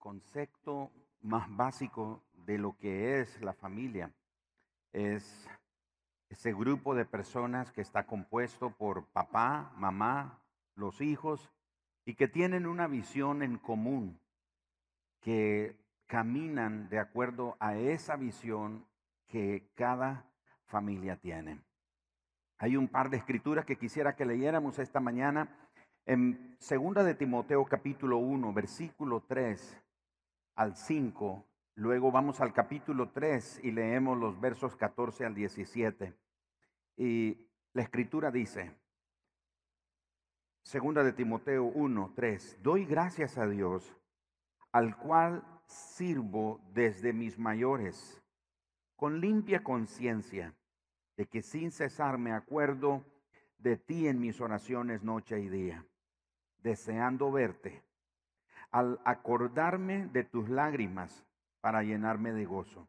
concepto más básico de lo que es la familia es ese grupo de personas que está compuesto por papá, mamá, los hijos y que tienen una visión en común, que caminan de acuerdo a esa visión que cada familia tiene. Hay un par de escrituras que quisiera que leyéramos esta mañana. En segunda de Timoteo capítulo 1, versículo 3 al 5, luego vamos al capítulo 3 y leemos los versos 14 al 17. Y la escritura dice, segunda de Timoteo 1, 3, doy gracias a Dios, al cual sirvo desde mis mayores, con limpia conciencia de que sin cesar me acuerdo de ti en mis oraciones noche y día, deseando verte, al acordarme de tus lágrimas para llenarme de gozo,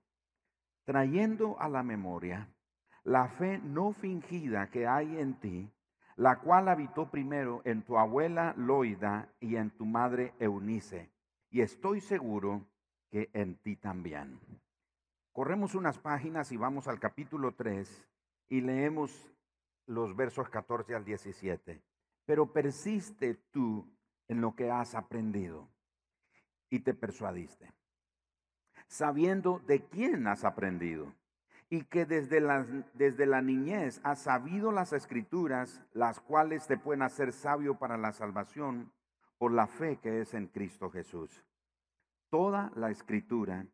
trayendo a la memoria la fe no fingida que hay en ti, la cual habitó primero en tu abuela Loida y en tu madre Eunice, y estoy seguro que en ti también. Corremos unas páginas y vamos al capítulo 3 y leemos los versos 14 al 17. Pero persiste tú en lo que has aprendido y te persuadiste, sabiendo de quién has aprendido y que desde la, desde la niñez has sabido las escrituras, las cuales te pueden hacer sabio para la salvación por la fe que es en Cristo Jesús. Toda la escritura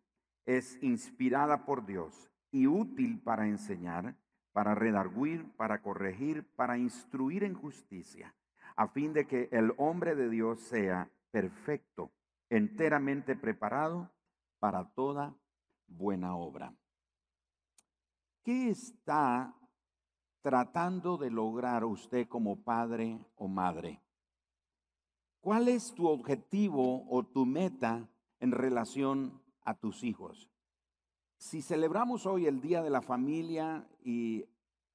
es inspirada por Dios y útil para enseñar, para redarguir, para corregir, para instruir en justicia, a fin de que el hombre de Dios sea perfecto, enteramente preparado para toda buena obra. ¿Qué está tratando de lograr usted como padre o madre? ¿Cuál es tu objetivo o tu meta en relación a tus hijos? Si celebramos hoy el Día de la Familia y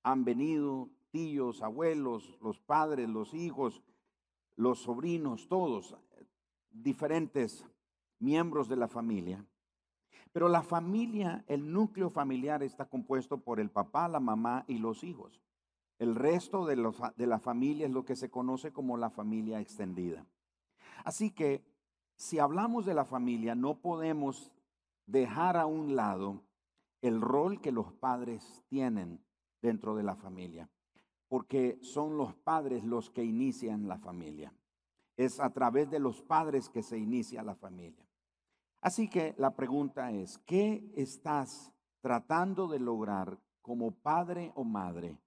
han venido tíos, abuelos, los padres, los hijos, los sobrinos, todos, diferentes miembros de la familia. Pero la familia, el núcleo familiar está compuesto por el papá, la mamá y los hijos. El resto de, de la familia es lo que se conoce como la familia extendida. Así que si hablamos de la familia, no podemos dejar a un lado el rol que los padres tienen dentro de la familia, porque son los padres los que inician la familia. Es a través de los padres que se inicia la familia. Así que la pregunta es, ¿qué estás tratando de lograr como padre o madre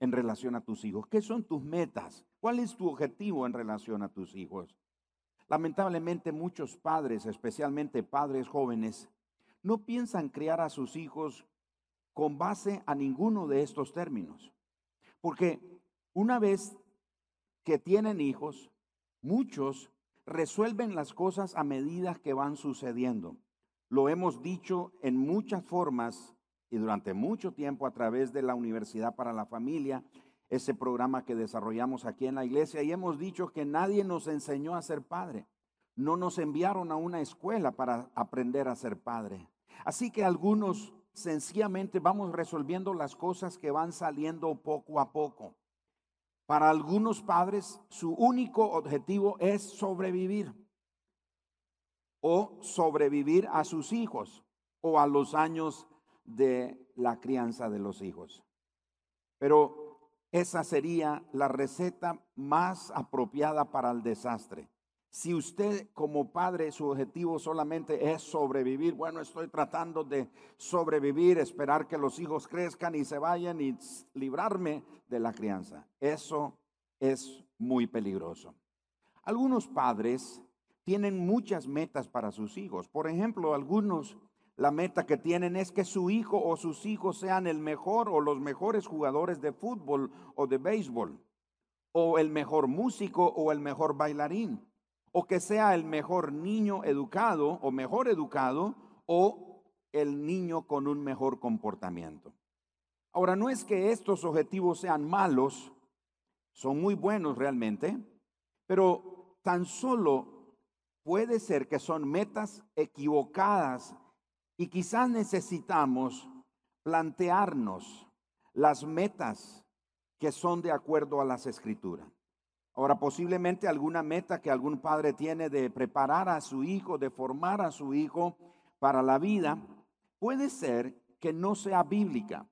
en relación a tus hijos? ¿Qué son tus metas? ¿Cuál es tu objetivo en relación a tus hijos? Lamentablemente muchos padres, especialmente padres jóvenes, no piensan criar a sus hijos con base a ninguno de estos términos. Porque una vez que tienen hijos, muchos resuelven las cosas a medida que van sucediendo. Lo hemos dicho en muchas formas y durante mucho tiempo a través de la Universidad para la Familia, ese programa que desarrollamos aquí en la iglesia, y hemos dicho que nadie nos enseñó a ser padre. No nos enviaron a una escuela para aprender a ser padre. Así que algunos sencillamente vamos resolviendo las cosas que van saliendo poco a poco. Para algunos padres, su único objetivo es sobrevivir o sobrevivir a sus hijos o a los años de la crianza de los hijos. Pero esa sería la receta más apropiada para el desastre. Si usted como padre su objetivo solamente es sobrevivir, bueno, estoy tratando de sobrevivir, esperar que los hijos crezcan y se vayan y librarme de la crianza. Eso es muy peligroso. Algunos padres tienen muchas metas para sus hijos. Por ejemplo, algunos la meta que tienen es que su hijo o sus hijos sean el mejor o los mejores jugadores de fútbol o de béisbol, o el mejor músico o el mejor bailarín o que sea el mejor niño educado o mejor educado o el niño con un mejor comportamiento. Ahora, no es que estos objetivos sean malos, son muy buenos realmente, pero tan solo puede ser que son metas equivocadas y quizás necesitamos plantearnos las metas que son de acuerdo a las escrituras. Ahora, posiblemente alguna meta que algún padre tiene de preparar a su hijo, de formar a su hijo para la vida, puede ser que no sea bíblica.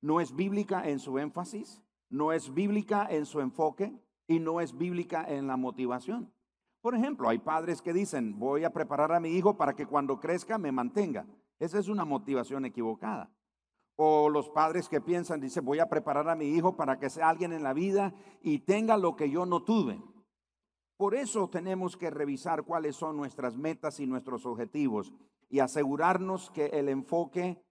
No es bíblica en su énfasis, no es bíblica en su enfoque y no es bíblica en la motivación. Por ejemplo, hay padres que dicen, voy a preparar a mi hijo para que cuando crezca me mantenga. Esa es una motivación equivocada. O los padres que piensan, dice, voy a preparar a mi hijo para que sea alguien en la vida y tenga lo que yo no tuve. Por eso tenemos que revisar cuáles son nuestras metas y nuestros objetivos y asegurarnos que el enfoque,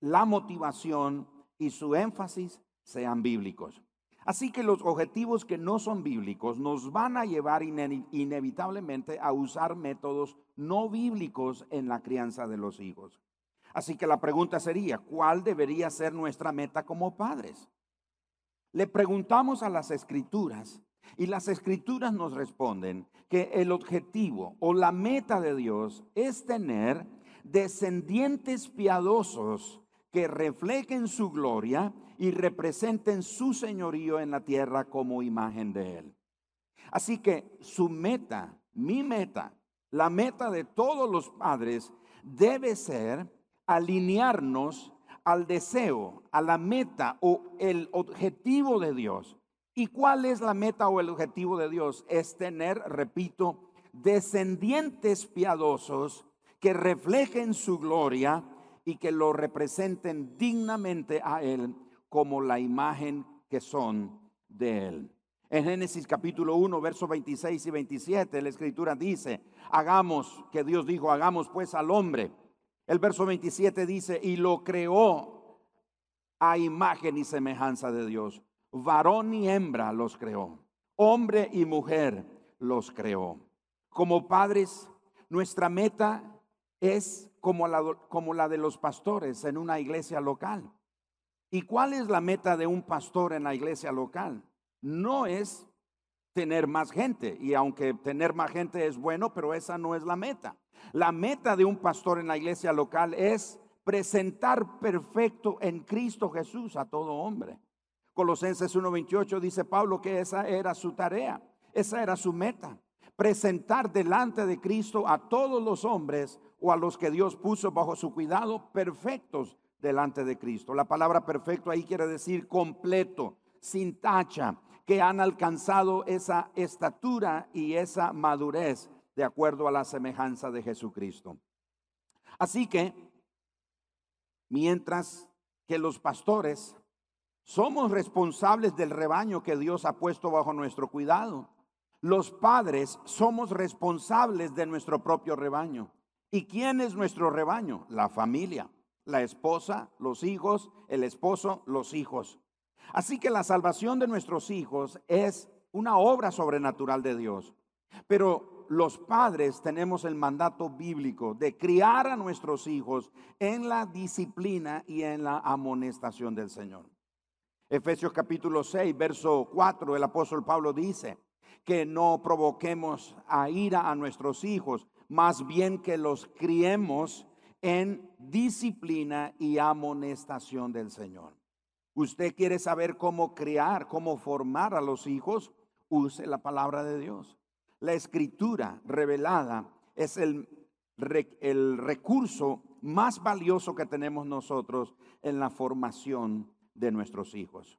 la motivación y su énfasis sean bíblicos. Así que los objetivos que no son bíblicos nos van a llevar inevitablemente a usar métodos no bíblicos en la crianza de los hijos. Así que la pregunta sería, ¿cuál debería ser nuestra meta como padres? Le preguntamos a las escrituras y las escrituras nos responden que el objetivo o la meta de Dios es tener descendientes piadosos que reflejen su gloria y representen su señorío en la tierra como imagen de Él. Así que su meta, mi meta, la meta de todos los padres debe ser alinearnos al deseo, a la meta o el objetivo de Dios. ¿Y cuál es la meta o el objetivo de Dios? Es tener, repito, descendientes piadosos que reflejen su gloria y que lo representen dignamente a Él como la imagen que son de Él. En Génesis capítulo 1, versos 26 y 27, la escritura dice, hagamos, que Dios dijo, hagamos pues al hombre el verso 27 dice, y lo creó a imagen y semejanza de Dios. Varón y hembra los creó. Hombre y mujer los creó. Como padres, nuestra meta es como la, como la de los pastores en una iglesia local. ¿Y cuál es la meta de un pastor en la iglesia local? No es tener más gente. Y aunque tener más gente es bueno, pero esa no es la meta. La meta de un pastor en la iglesia local es presentar perfecto en Cristo Jesús a todo hombre. Colosenses 1:28 dice Pablo que esa era su tarea, esa era su meta, presentar delante de Cristo a todos los hombres o a los que Dios puso bajo su cuidado perfectos delante de Cristo. La palabra perfecto ahí quiere decir completo, sin tacha, que han alcanzado esa estatura y esa madurez de acuerdo a la semejanza de Jesucristo. Así que, mientras que los pastores somos responsables del rebaño que Dios ha puesto bajo nuestro cuidado, los padres somos responsables de nuestro propio rebaño. ¿Y quién es nuestro rebaño? La familia, la esposa, los hijos, el esposo, los hijos. Así que la salvación de nuestros hijos es una obra sobrenatural de Dios. Pero los padres tenemos el mandato bíblico de criar a nuestros hijos en la disciplina y en la amonestación del Señor. Efesios capítulo 6, verso 4, el apóstol Pablo dice que no provoquemos a ira a nuestros hijos, más bien que los criemos en disciplina y amonestación del Señor. Usted quiere saber cómo criar, cómo formar a los hijos, use la palabra de Dios. La escritura revelada es el, el recurso más valioso que tenemos nosotros en la formación de nuestros hijos.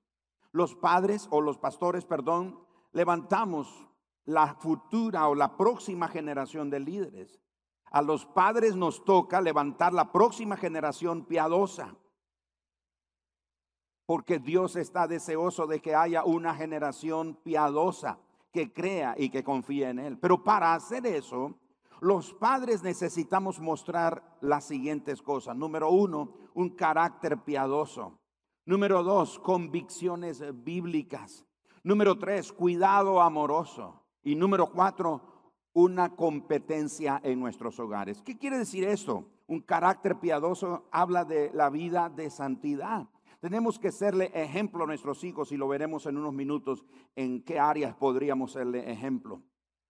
Los padres o los pastores, perdón, levantamos la futura o la próxima generación de líderes. A los padres nos toca levantar la próxima generación piadosa. Porque Dios está deseoso de que haya una generación piadosa que crea y que confíe en Él. Pero para hacer eso, los padres necesitamos mostrar las siguientes cosas. Número uno, un carácter piadoso. Número dos, convicciones bíblicas. Número tres, cuidado amoroso. Y número cuatro, una competencia en nuestros hogares. ¿Qué quiere decir esto? Un carácter piadoso habla de la vida de santidad. Tenemos que serle ejemplo a nuestros hijos y lo veremos en unos minutos en qué áreas podríamos serle ejemplo.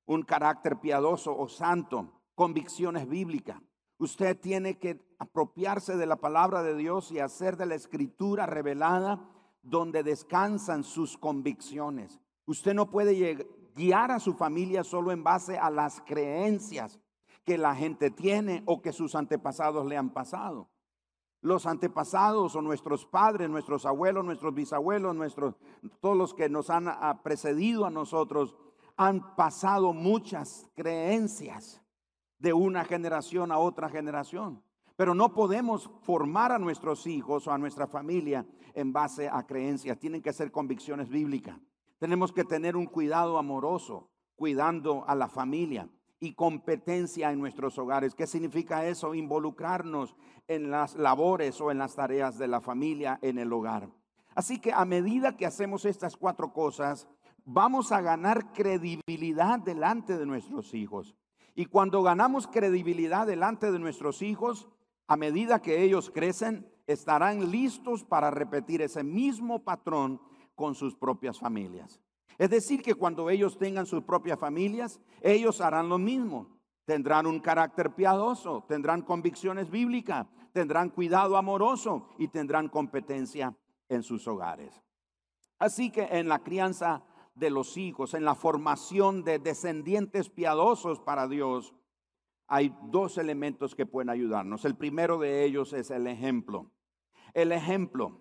un carácter piadoso o santo, convicciones bíblicas. Usted tiene que apropiarse de la palabra de Dios y hacer de la escritura revelada donde descansan sus convicciones. Usted no puede guiar a su familia solo en base a las creencias que la gente tiene o que sus antepasados le han pasado. Los antepasados o nuestros padres, nuestros abuelos, nuestros bisabuelos, nuestros, todos los que nos han ah, precedido a nosotros, han pasado muchas creencias de una generación a otra generación. Pero no podemos formar a nuestros hijos o a nuestra familia en base a creencias. Tienen que ser convicciones bíblicas. Tenemos que tener un cuidado amoroso, cuidando a la familia y competencia en nuestros hogares. ¿Qué significa eso? Involucrarnos en las labores o en las tareas de la familia en el hogar. Así que a medida que hacemos estas cuatro cosas, vamos a ganar credibilidad delante de nuestros hijos. Y cuando ganamos credibilidad delante de nuestros hijos, a medida que ellos crecen, estarán listos para repetir ese mismo patrón con sus propias familias. Es decir, que cuando ellos tengan sus propias familias, ellos harán lo mismo. Tendrán un carácter piadoso, tendrán convicciones bíblicas, tendrán cuidado amoroso y tendrán competencia en sus hogares. Así que en la crianza de los hijos, en la formación de descendientes piadosos para Dios, hay dos elementos que pueden ayudarnos. El primero de ellos es el ejemplo. El ejemplo.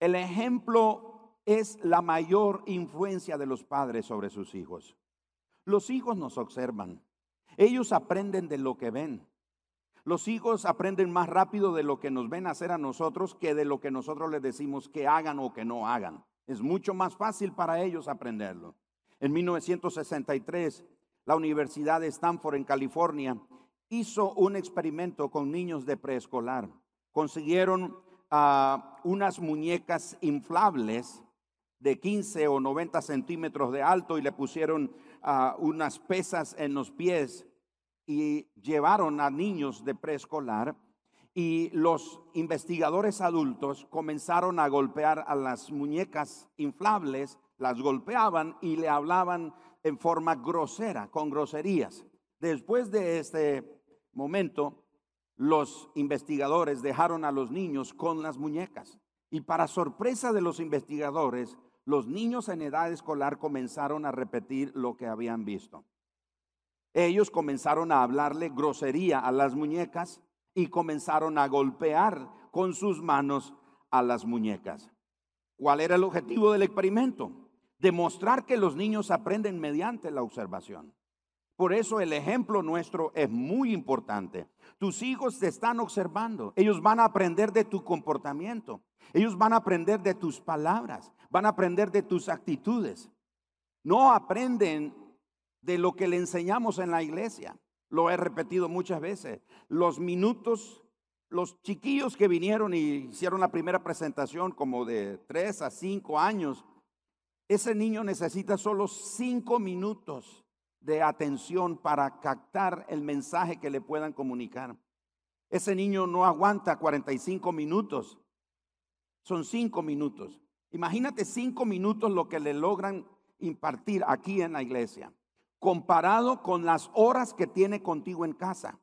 El ejemplo es la mayor influencia de los padres sobre sus hijos. Los hijos nos observan. Ellos aprenden de lo que ven. Los hijos aprenden más rápido de lo que nos ven hacer a nosotros que de lo que nosotros les decimos que hagan o que no hagan. Es mucho más fácil para ellos aprenderlo. En 1963, la Universidad de Stanford en California hizo un experimento con niños de preescolar. Consiguieron ah, unas muñecas inflables de 15 o 90 centímetros de alto y le pusieron ah, unas pesas en los pies y llevaron a niños de preescolar y los investigadores adultos comenzaron a golpear a las muñecas inflables, las golpeaban y le hablaban en forma grosera, con groserías. Después de este momento, los investigadores dejaron a los niños con las muñecas. Y para sorpresa de los investigadores, los niños en edad escolar comenzaron a repetir lo que habían visto. Ellos comenzaron a hablarle grosería a las muñecas y comenzaron a golpear con sus manos a las muñecas. ¿Cuál era el objetivo del experimento? demostrar que los niños aprenden mediante la observación. Por eso el ejemplo nuestro es muy importante. Tus hijos te están observando. Ellos van a aprender de tu comportamiento. Ellos van a aprender de tus palabras. Van a aprender de tus actitudes. No aprenden de lo que le enseñamos en la iglesia. Lo he repetido muchas veces. Los minutos, los chiquillos que vinieron y hicieron la primera presentación como de tres a cinco años, ese niño necesita solo cinco minutos de atención para captar el mensaje que le puedan comunicar. Ese niño no aguanta 45 minutos. Son cinco minutos. Imagínate cinco minutos lo que le logran impartir aquí en la iglesia, comparado con las horas que tiene contigo en casa.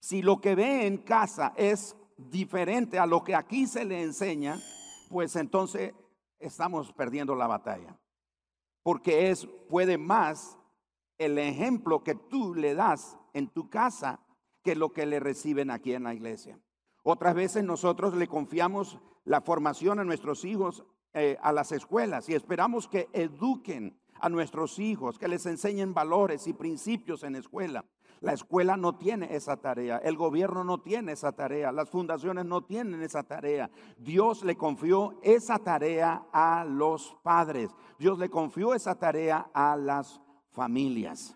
Si lo que ve en casa es diferente a lo que aquí se le enseña, pues entonces estamos perdiendo la batalla. Porque es, puede más el ejemplo que tú le das en tu casa que lo que le reciben aquí en la iglesia. Otras veces nosotros le confiamos la formación a nuestros hijos eh, a las escuelas y esperamos que eduquen a nuestros hijos, que les enseñen valores y principios en escuela. La escuela no tiene esa tarea, el gobierno no tiene esa tarea, las fundaciones no tienen esa tarea. Dios le confió esa tarea a los padres, Dios le confió esa tarea a las familias.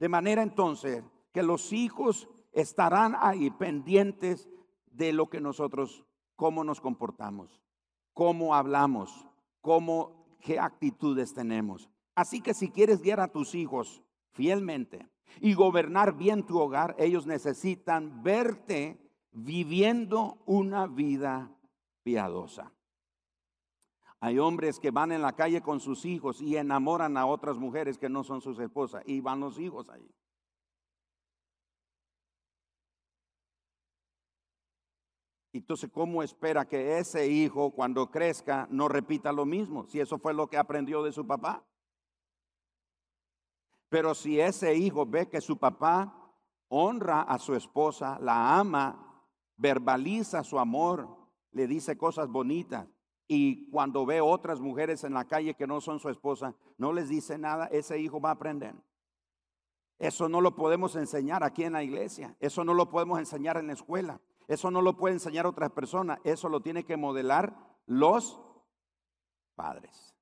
De manera entonces que los hijos estarán ahí pendientes de lo que nosotros, cómo nos comportamos, cómo hablamos, cómo, qué actitudes tenemos. Así que si quieres guiar a tus hijos fielmente, y gobernar bien tu hogar, ellos necesitan verte viviendo una vida piadosa. Hay hombres que van en la calle con sus hijos y enamoran a otras mujeres que no son sus esposas y van los hijos ahí. Entonces, ¿cómo espera que ese hijo cuando crezca no repita lo mismo? Si eso fue lo que aprendió de su papá. Pero si ese hijo ve que su papá honra a su esposa, la ama, verbaliza su amor, le dice cosas bonitas, y cuando ve otras mujeres en la calle que no son su esposa, no les dice nada, ese hijo va a aprender. Eso no lo podemos enseñar aquí en la iglesia, eso no lo podemos enseñar en la escuela, eso no lo puede enseñar otras personas, eso lo tiene que modelar los padres.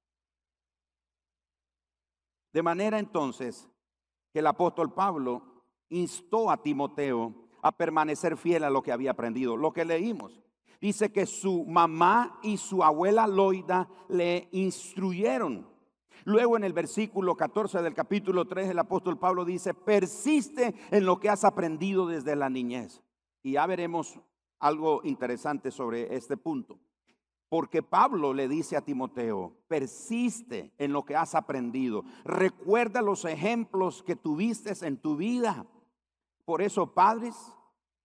De manera entonces que el apóstol Pablo instó a Timoteo a permanecer fiel a lo que había aprendido, lo que leímos. Dice que su mamá y su abuela Loida le instruyeron. Luego en el versículo 14 del capítulo 3 el apóstol Pablo dice, persiste en lo que has aprendido desde la niñez. Y ya veremos algo interesante sobre este punto. Porque Pablo le dice a Timoteo, persiste en lo que has aprendido. Recuerda los ejemplos que tuviste en tu vida. Por eso, padres,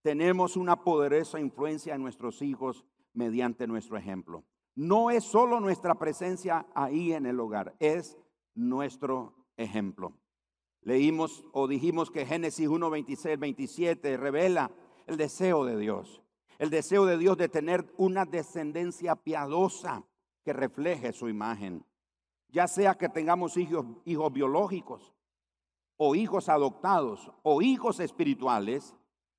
tenemos una poderosa influencia en nuestros hijos mediante nuestro ejemplo. No es solo nuestra presencia ahí en el hogar, es nuestro ejemplo. Leímos o dijimos que Génesis 1, 26, 27 revela el deseo de Dios. El deseo de Dios de tener una descendencia piadosa que refleje su imagen. Ya sea que tengamos hijos, hijos biológicos o hijos adoptados o hijos espirituales,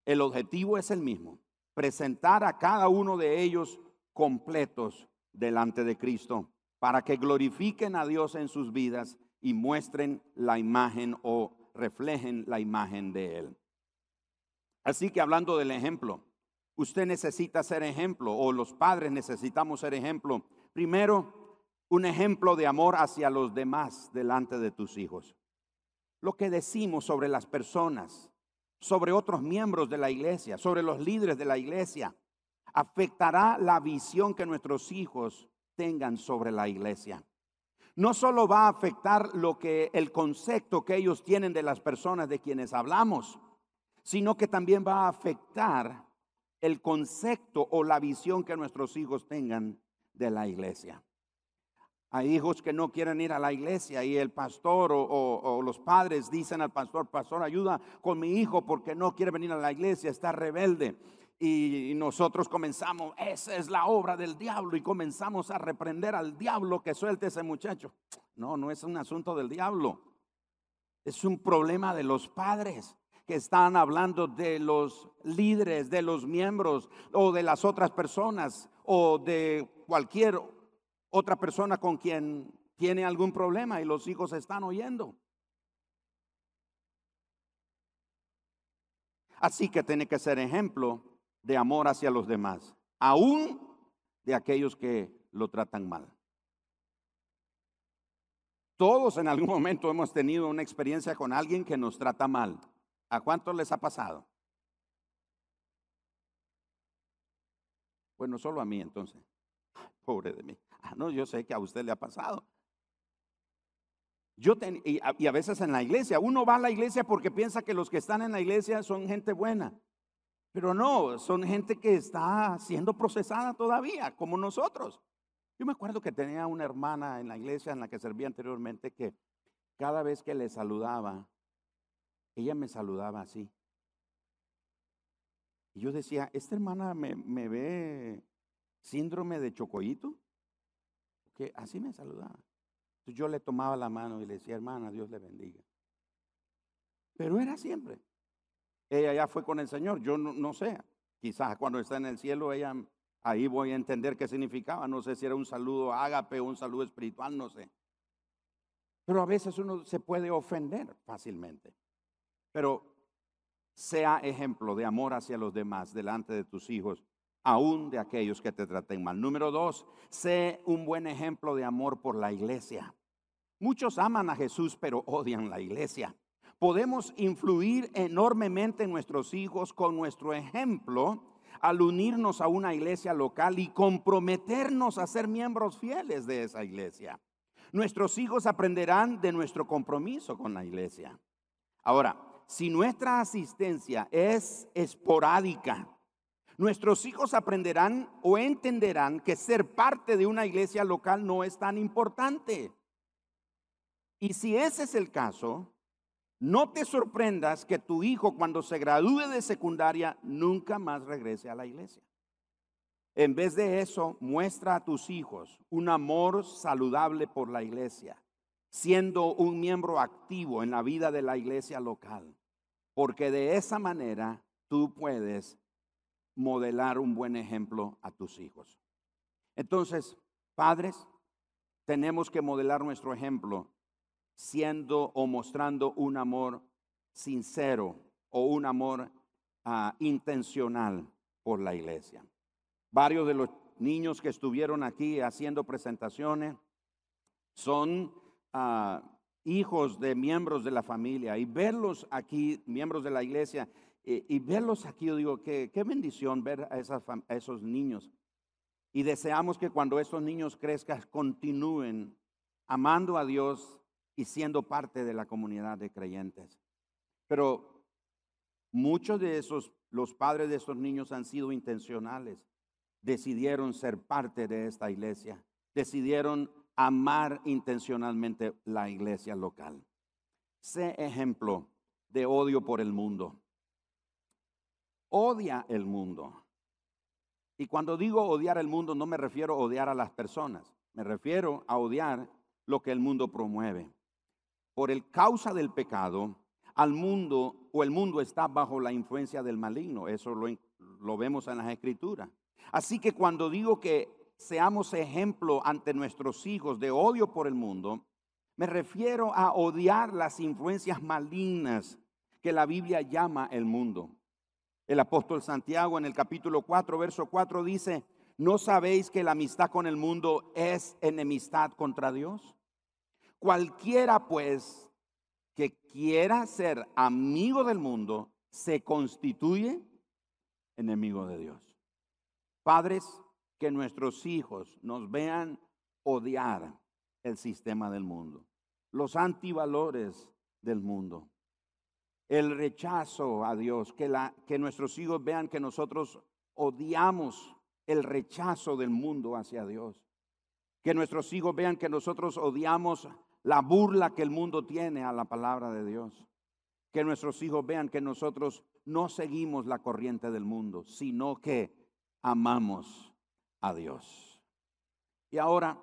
el objetivo es el mismo. Presentar a cada uno de ellos completos delante de Cristo para que glorifiquen a Dios en sus vidas y muestren la imagen o reflejen la imagen de Él. Así que hablando del ejemplo, usted necesita ser ejemplo o los padres necesitamos ser ejemplo. Primero, un ejemplo de amor hacia los demás delante de tus hijos. Lo que decimos sobre las personas, sobre otros miembros de la iglesia, sobre los líderes de la iglesia, afectará la visión que nuestros hijos tengan sobre la iglesia. No solo va a afectar lo que el concepto que ellos tienen de las personas de quienes hablamos, sino que también va a afectar el concepto o la visión que nuestros hijos tengan de la iglesia. Hay hijos que no quieren ir a la iglesia y el pastor o, los padres dicen al pastor, pastor, ayuda con mi hijo porque no quiere venir a la iglesia, está rebelde. Y nosotros comenzamos, esa es la obra del diablo y comenzamos a reprender al diablo que suelte ese muchacho. No, no es un asunto del diablo, es un problema de los padres que están hablando de los líderes, de los miembros o de las otras personas o de cualquier otra persona con quien tiene algún problema y los hijos están oyendo. Así que tiene que ser ejemplo de amor hacia los demás, aún de aquellos que lo tratan mal. Todos en algún momento hemos tenido una experiencia con alguien que nos trata mal. ¿A cuántos les ha pasado? Bueno, solo a mí entonces. Pobre de mí. Ah, no, yo sé que a usted le ha pasado. Yo y, a, veces en la iglesia, uno va a la iglesia porque piensa que los que están en la iglesia son gente buena. Pero no, son gente que está siendo procesada todavía, como nosotros. Yo me acuerdo que tenía una hermana en la iglesia en la que servía anteriormente que cada vez que le saludaba, ella me saludaba así. Y yo decía, esta hermana me, ve síndrome de chocoyito, que así me saludaba. Entonces yo le tomaba la mano y le decía, hermana, Dios le bendiga. Pero era siempre. Ella ya fue con el Señor, yo no, no sé. Quizás cuando está en el cielo, ella ahí voy a entender qué significaba. No sé si era un saludo ágape o un saludo espiritual, no sé. Pero a veces uno se puede ofender fácilmente. Pero sea ejemplo de amor hacia los demás delante de tus hijos, aún de aquellos que te traten mal. Número dos, sé un buen ejemplo de amor por la iglesia. Muchos aman a Jesús, pero odian la iglesia. Podemos influir enormemente en nuestros hijos con nuestro ejemplo al unirnos a una iglesia local y comprometernos a ser miembros fieles de esa iglesia. Nuestros hijos aprenderán de nuestro compromiso con la iglesia. Ahora, si nuestra asistencia es esporádica, nuestros hijos aprenderán o entenderán que ser parte de una iglesia local no es tan importante. Y si ese es el caso, no te sorprendas que tu hijo cuando se gradúe de secundaria nunca más regrese a la iglesia. En vez de eso, muestra a tus hijos un amor saludable por la iglesia, siendo un miembro activo en la vida de la iglesia local, porque de esa manera tú puedes modelar un buen ejemplo a tus hijos. Entonces, padres, tenemos que modelar nuestro ejemplo siendo o mostrando un amor sincero o un amor ah, intencional por la iglesia. Varios de los niños que estuvieron aquí haciendo presentaciones son ah, hijos de miembros de la familia y verlos aquí, miembros de la iglesia, y, verlos aquí, yo digo, qué, qué bendición ver a, a esos niños. Y deseamos que cuando estos niños crezcan, continúen amando a Dios y siendo parte de la comunidad de creyentes. Pero muchos de esos, los padres de estos niños han sido intencionales. Decidieron ser parte de esta iglesia. Decidieron amar intencionalmente la iglesia local. Sé ejemplo de odio por el mundo. Odia el mundo. Y cuando digo odiar el mundo no me refiero a odiar a las personas, me refiero a odiar lo que el mundo promueve por el causa del pecado, al mundo o el mundo está bajo la influencia del maligno. Eso lo, lo vemos en las escrituras. Así que cuando digo que seamos ejemplo ante nuestros hijos de odio por el mundo, me refiero a odiar las influencias malignas que la Biblia llama el mundo. El apóstol Santiago en el capítulo 4, verso 4 dice, ¿no sabéis que la amistad con el mundo es enemistad contra Dios? Cualquiera pues que quiera ser amigo del mundo se constituye enemigo de Dios. Padres, que nuestros hijos nos vean odiar el sistema del mundo, los antivalores del mundo, el rechazo a Dios, que, la, que nuestros hijos vean que nosotros odiamos el rechazo del mundo hacia Dios, que nuestros hijos vean que nosotros odiamos la burla que el mundo tiene a la palabra de Dios. Que nuestros hijos vean que nosotros no seguimos la corriente del mundo, sino que amamos a Dios. Y ahora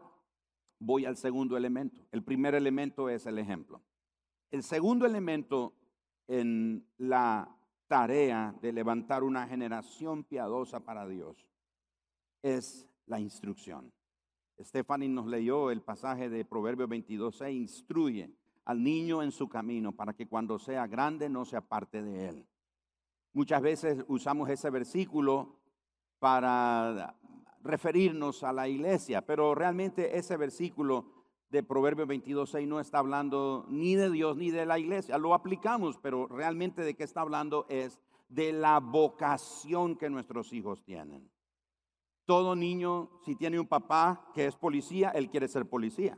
voy al segundo elemento. El primer elemento es el ejemplo. El segundo elemento en la tarea de levantar una generación piadosa para Dios es la instrucción. Stephanie nos leyó el pasaje de Proverbio 22, e instruye al niño en su camino para que cuando sea grande no se aparte de él. Muchas veces usamos ese versículo para referirnos a la iglesia, pero realmente ese versículo de Proverbio 22.6 no está hablando ni de Dios ni de la iglesia. Lo aplicamos, pero realmente de qué está hablando es de la vocación que nuestros hijos tienen. Todo niño, si tiene un papá que es policía, él quiere ser policía.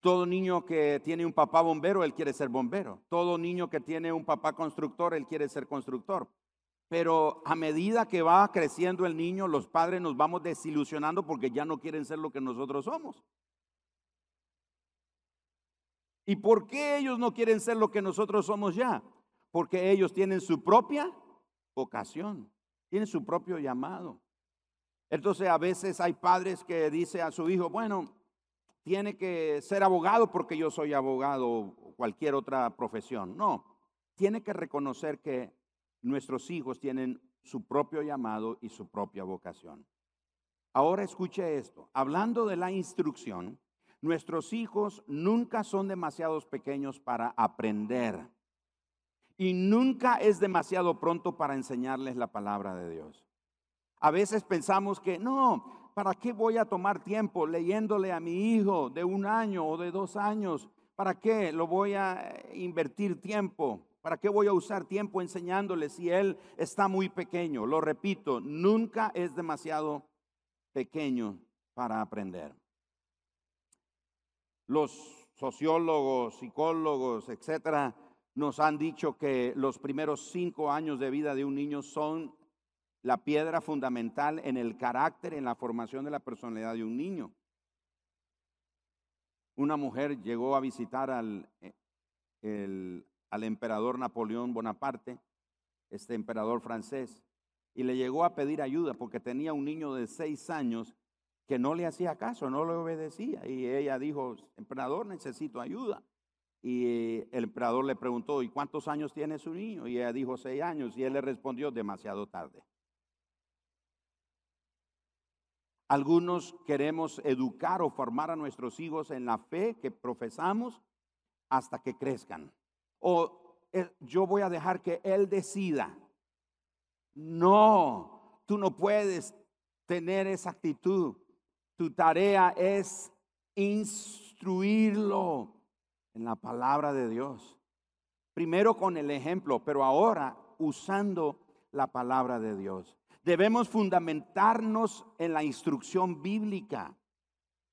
Todo niño que tiene un papá bombero, él quiere ser bombero. Todo niño que tiene un papá constructor, él quiere ser constructor. Pero a medida que va creciendo el niño, los padres nos vamos desilusionando porque ya no quieren ser lo que nosotros somos. ¿Y por qué ellos no quieren ser lo que nosotros somos ya? Porque ellos tienen su propia vocación, tienen su propio llamado. Entonces a veces hay padres que dicen a su hijo, bueno, tiene que ser abogado porque yo soy abogado o cualquier otra profesión. No, tiene que reconocer que nuestros hijos tienen su propio llamado y su propia vocación. Ahora escuche esto, hablando de la instrucción, nuestros hijos nunca son demasiados pequeños para aprender y nunca es demasiado pronto para enseñarles la palabra de Dios. A veces pensamos que no, ¿para qué voy a tomar tiempo leyéndole a mi hijo de un año o de dos años? ¿Para qué lo voy a invertir tiempo? ¿Para qué voy a usar tiempo enseñándole si él está muy pequeño? Lo repito, nunca es demasiado pequeño para aprender. Los sociólogos, psicólogos, etcétera, nos han dicho que los primeros cinco años de vida de un niño son la piedra fundamental en el carácter, en la formación de la personalidad de un niño. Una mujer llegó a visitar al, eh, al emperador Napoleón Bonaparte, este emperador francés, y le llegó a pedir ayuda porque tenía un niño de seis años que no le hacía caso, no le obedecía. Y ella dijo, emperador, necesito ayuda. Y el emperador le preguntó, ¿y cuántos años tiene su niño? Y ella dijo, seis años. Y él le respondió, demasiado tarde. Algunos queremos educar o formar a nuestros hijos en la fe que profesamos hasta que crezcan o yo voy a dejar que Él decida. No, tú no puedes tener esa actitud. Tu tarea es instruirlo en la palabra de Dios. Primero con el ejemplo, pero ahora usando la palabra de Dios. Debemos fundamentarnos en la instrucción bíblica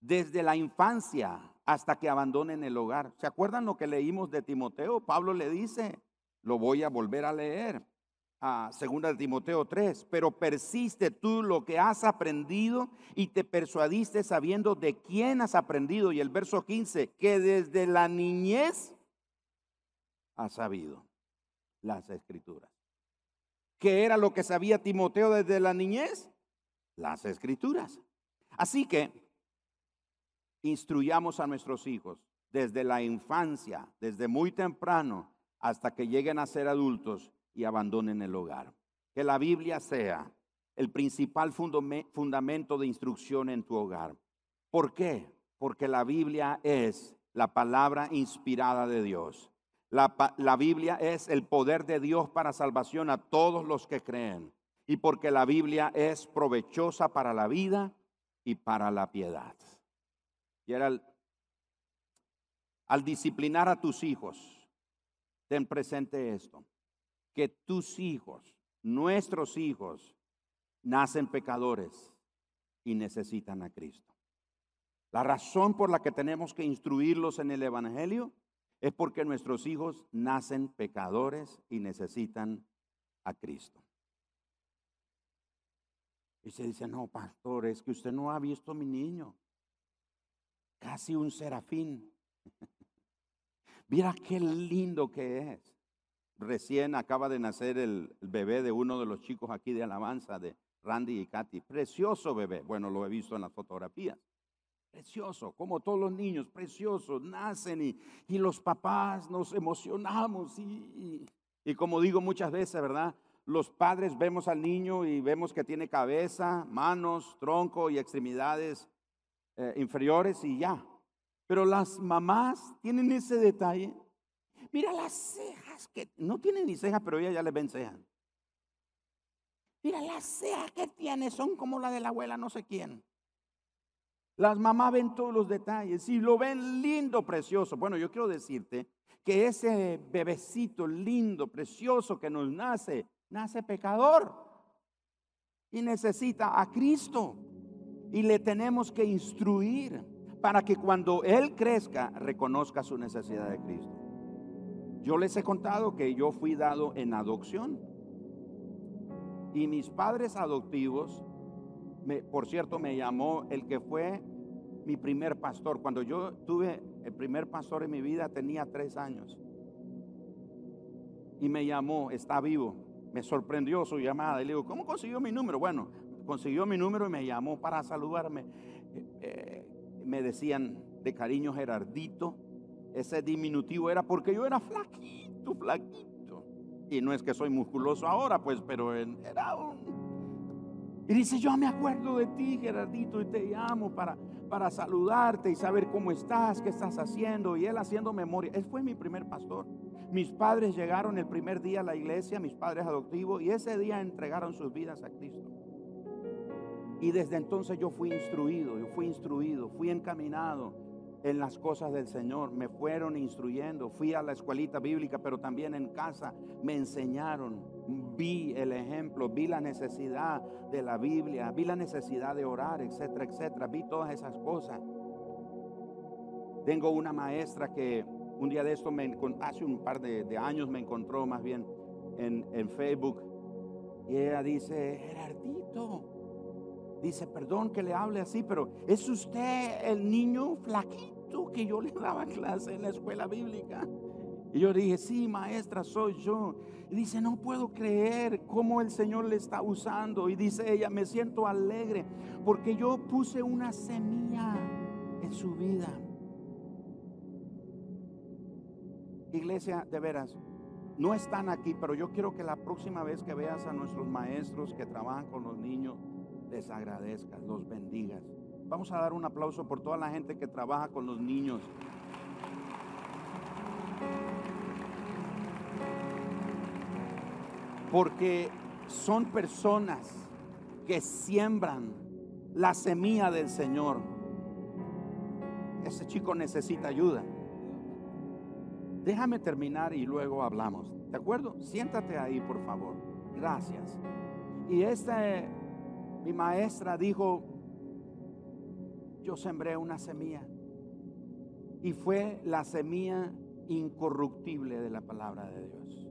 desde la infancia hasta que abandonen el hogar. ¿Se acuerdan lo que leímos de Timoteo? Pablo le dice, lo voy a volver a leer, a segunda de Timoteo 3, pero persiste tú lo que has aprendido y te persuadiste sabiendo de quién has aprendido. Y el verso 15, que desde la niñez has sabido las escrituras. ¿Qué era lo que sabía Timoteo desde la niñez? Las escrituras. Así que instruyamos a nuestros hijos desde la infancia, desde muy temprano, hasta que lleguen a ser adultos y abandonen el hogar. Que la Biblia sea el principal fundamento de instrucción en tu hogar. ¿Por qué? Porque la Biblia es la palabra inspirada de Dios. La, la, Biblia es el poder de Dios para salvación a todos los que creen. Y porque la Biblia es provechosa para la vida y para la piedad. Y era al disciplinar a tus hijos, ten presente esto, que tus hijos, nuestros hijos, nacen pecadores y necesitan a Cristo. La razón por la que tenemos que instruirlos en el Evangelio es porque nuestros hijos nacen pecadores y necesitan a Cristo. Y se dice, no, pastor, es que usted no ha visto a mi niño casi un serafín. Mira qué lindo que es. Recién acaba de nacer el, bebé de uno de los chicos aquí de alabanza, de Randy y Katy. Precioso bebé. Bueno, lo he visto en las fotografías. Precioso, como todos los niños, preciosos, nacen y, y los papás nos emocionamos. Y, y como digo muchas veces, ¿verdad? Los padres vemos al niño y vemos que tiene cabeza, manos, tronco y extremidades eh, inferiores y ya. Pero las mamás tienen ese detalle. Mira las cejas que no tienen ni cejas, pero ella ya les ven cejas. Mira las cejas que tiene, son como la de la abuela no sé quién. Las mamás ven todos los detalles y lo ven lindo, precioso. Bueno, yo quiero decirte que ese bebecito lindo, precioso que nos nace, nace pecador y necesita a Cristo y le tenemos que instruir para que cuando Él crezca reconozca su necesidad de Cristo. Yo les he contado que yo fui dado en adopción y mis padres adoptivos, por cierto, me llamó el que fue mi primer pastor. Cuando yo tuve el primer pastor en mi vida tenía tres años y me llamó, está vivo. Me sorprendió su llamada y le digo, ¿cómo consiguió mi número? Bueno, consiguió mi número y me llamó para saludarme. Eh, eh, me decían de cariño Gerardito. Ese diminutivo era porque yo era flaquito, flaquito. Y no es que soy musculoso ahora, pues, pero era un... Y dice, yo me acuerdo de ti, Gerardito, y te llamo para, para saludarte y saber cómo estás, qué estás haciendo. Y él haciendo memoria. Él fue mi primer pastor. Mis padres llegaron el primer día a la iglesia, mis padres adoptivos, y ese día entregaron sus vidas a Cristo. Y desde entonces yo fui instruido, yo fui instruido, fui encaminado en las cosas del Señor, me fueron instruyendo, fui a la escuelita bíblica, pero también en casa me enseñaron, vi el ejemplo, vi la necesidad de la Biblia, vi la necesidad de orar, etcétera, etcétera, vi todas esas cosas. Tengo una maestra que un día de esto, me, hace un par de, años me encontró más bien en, en Facebook. Y ella dice, Gerardito, Dice, perdón que le hable así, pero ¿es usted el niño flaquito que yo le daba clase en la escuela bíblica? Y yo dije, sí, maestra, soy yo. Y dice, no puedo creer cómo el Señor le está usando. Y dice ella, me siento alegre porque yo puse una semilla en su vida. Iglesia, de veras, no están aquí, pero yo quiero que la próxima vez que veas a nuestros maestros que trabajan con los niños, les agradezcas, los bendigas. Vamos a dar un aplauso por toda la gente que trabaja con los niños. Porque son personas que siembran la semilla del Señor. Ese chico necesita ayuda. Déjame terminar y luego hablamos. ¿De acuerdo? Siéntate ahí, por favor. Gracias. Y este mi maestra dijo, yo sembré una semilla. Y fue la semilla incorruptible de la palabra de Dios.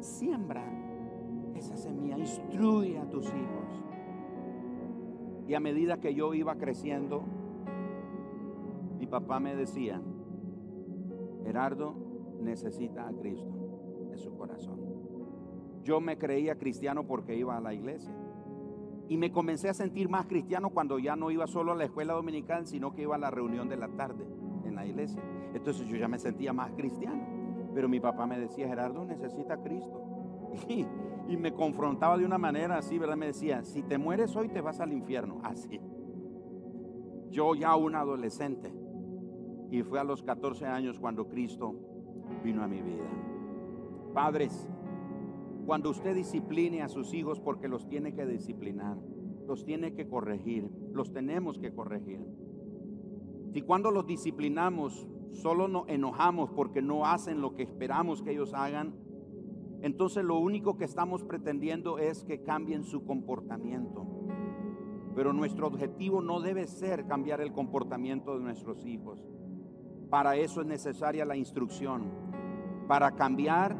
Siembra esa semilla, instruye a tus hijos. Y a medida que yo iba creciendo, mi papá me decía, Gerardo necesita a Cristo en su corazón. Yo me creía cristiano porque iba a la iglesia. Y me comencé a sentir más cristiano cuando ya no iba solo a la escuela dominical, sino que iba a la reunión de la tarde en la iglesia. Entonces yo ya me sentía más cristiano. Pero mi papá me decía, Gerardo, necesita Cristo. Y, me confrontaba de una manera así, ¿verdad? Me decía, si te mueres hoy te vas al infierno. Así. Yo ya un adolescente. Y fue a los 14 años cuando Cristo vino a mi vida. Padres, cuando usted discipline a sus hijos porque los tiene que disciplinar, los tiene que corregir, los tenemos que corregir. Si cuando los disciplinamos solo nos enojamos porque no hacen lo que esperamos que ellos hagan, entonces lo único que estamos pretendiendo es que cambien su comportamiento. Pero nuestro objetivo no debe ser cambiar el comportamiento de nuestros hijos. Para eso es necesaria la instrucción. Para cambiar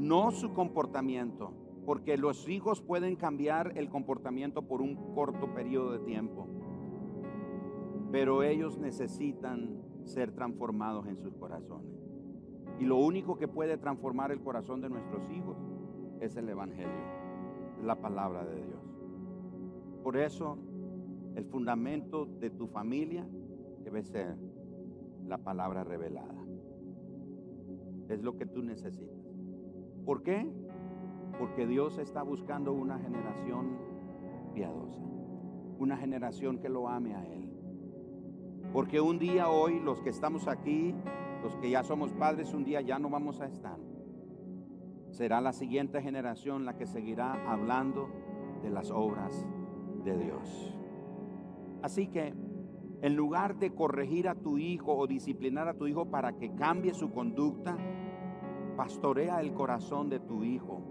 no su comportamiento, porque los hijos pueden cambiar el comportamiento por un corto periodo de tiempo, pero ellos necesitan ser transformados en sus corazones. Y lo único que puede transformar el corazón de nuestros hijos es el Evangelio, la palabra de Dios. Por eso, el fundamento de tu familia debe ser la palabra revelada. Es lo que tú necesitas. ¿Por qué? Porque Dios está buscando una generación piadosa, una generación que lo ame a Él. Porque un día hoy, los que estamos aquí, los que ya somos padres, un día ya no vamos a estar. Será la siguiente generación la que seguirá hablando de las obras de Dios. Así que, en lugar de corregir a tu hijo o disciplinar a tu hijo para que cambie su conducta, pastorea el corazón de tu hijo.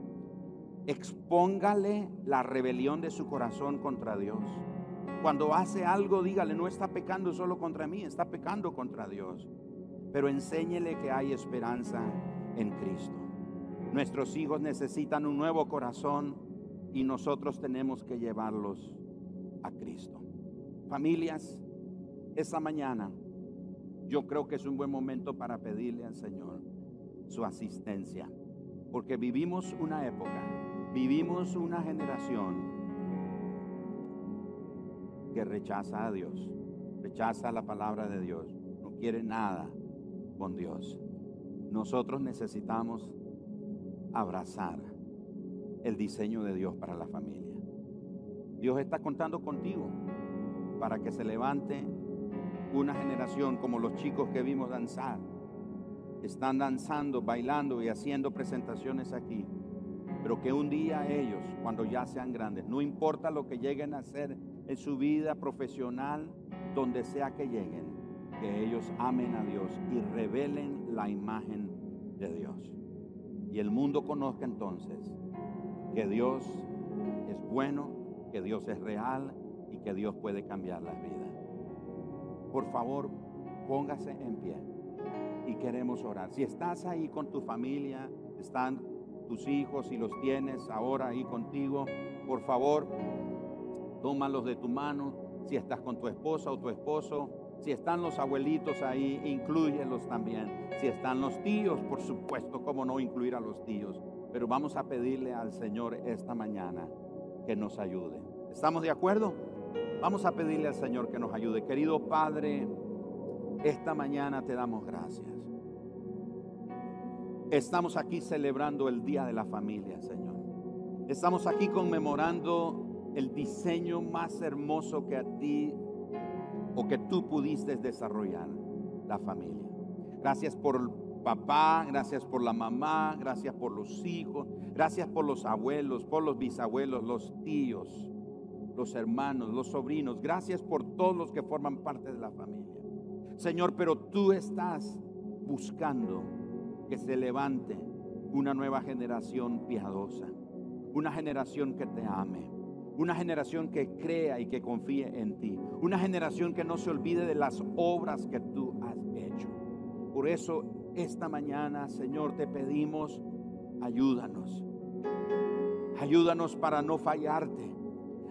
Expóngale la rebelión de su corazón contra Dios. Cuando hace algo, dígale, no está pecando solo contra mí, está pecando contra Dios. Pero enséñele que hay esperanza en Cristo. Nuestros hijos necesitan un nuevo corazón y nosotros tenemos que llevarlos a Cristo. Familias, esta mañana yo creo que es un buen momento para pedirle al Señor su asistencia. Porque vivimos una época, vivimos una generación que rechaza a Dios, rechaza la palabra de Dios, no quiere nada con Dios. Nosotros necesitamos abrazar el diseño de Dios para la familia. Dios está contando contigo para que se levante una generación como los chicos que vimos danzar están danzando, bailando y haciendo presentaciones aquí. Pero que un día ellos, cuando ya sean grandes, no importa lo que lleguen a hacer en su vida profesional, donde sea que lleguen, que ellos amen a Dios y revelen la imagen de Dios. Y el mundo conozca entonces que Dios es bueno, que Dios es real y que Dios puede cambiar las vidas. Por favor, póngase en pie y queremos orar. Si estás ahí con tu familia, están tus hijos y los tienes ahora ahí contigo, por favor, tómalos de tu mano. Si estás con tu esposa o tu esposo, si están los abuelitos ahí, incluyelos también. Si están los tíos, por supuesto, cómo no incluir a los tíos. Pero vamos a pedirle al Señor esta mañana que nos ayude. ¿Estamos de acuerdo? Vamos a pedirle al Señor que nos ayude. Querido Padre, esta mañana te damos gracias. Estamos aquí celebrando el Día de la Familia, Señor. Estamos aquí conmemorando el diseño más hermoso que a ti o que tú pudiste desarrollar, la familia. Gracias por el papá, gracias por la mamá, gracias por los hijos, gracias por los abuelos, por los bisabuelos, los tíos, los hermanos, los sobrinos. Gracias por todos los que forman parte de la familia. Señor, pero tú estás buscando que se levante una nueva generación piadosa, una generación que te ame, una generación que crea y que confíe en ti, una generación que no se olvide de las obras que tú has hecho. Por eso esta mañana, Señor, te pedimos, ayúdanos. Ayúdanos para no fallarte.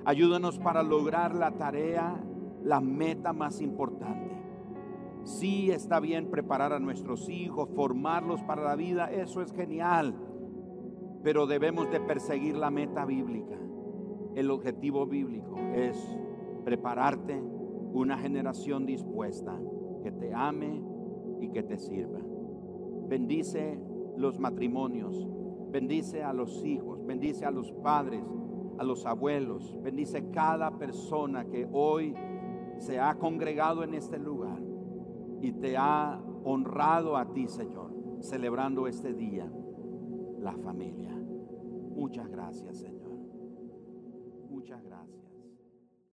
Ayúdanos para lograr la tarea, la meta más importante. Sí está bien preparar a nuestros hijos, formarlos para la vida, eso es genial. Pero debemos de perseguir la meta bíblica. El objetivo bíblico es prepararte una generación dispuesta que te ame y que te sirva. Bendice los matrimonios, bendice a los hijos, bendice a los padres, a los abuelos, bendice cada persona que hoy se ha congregado en este lugar y te ha honrado a ti, Señor, celebrando este día, la familia. Muchas gracias, Señor. Muchas gracias.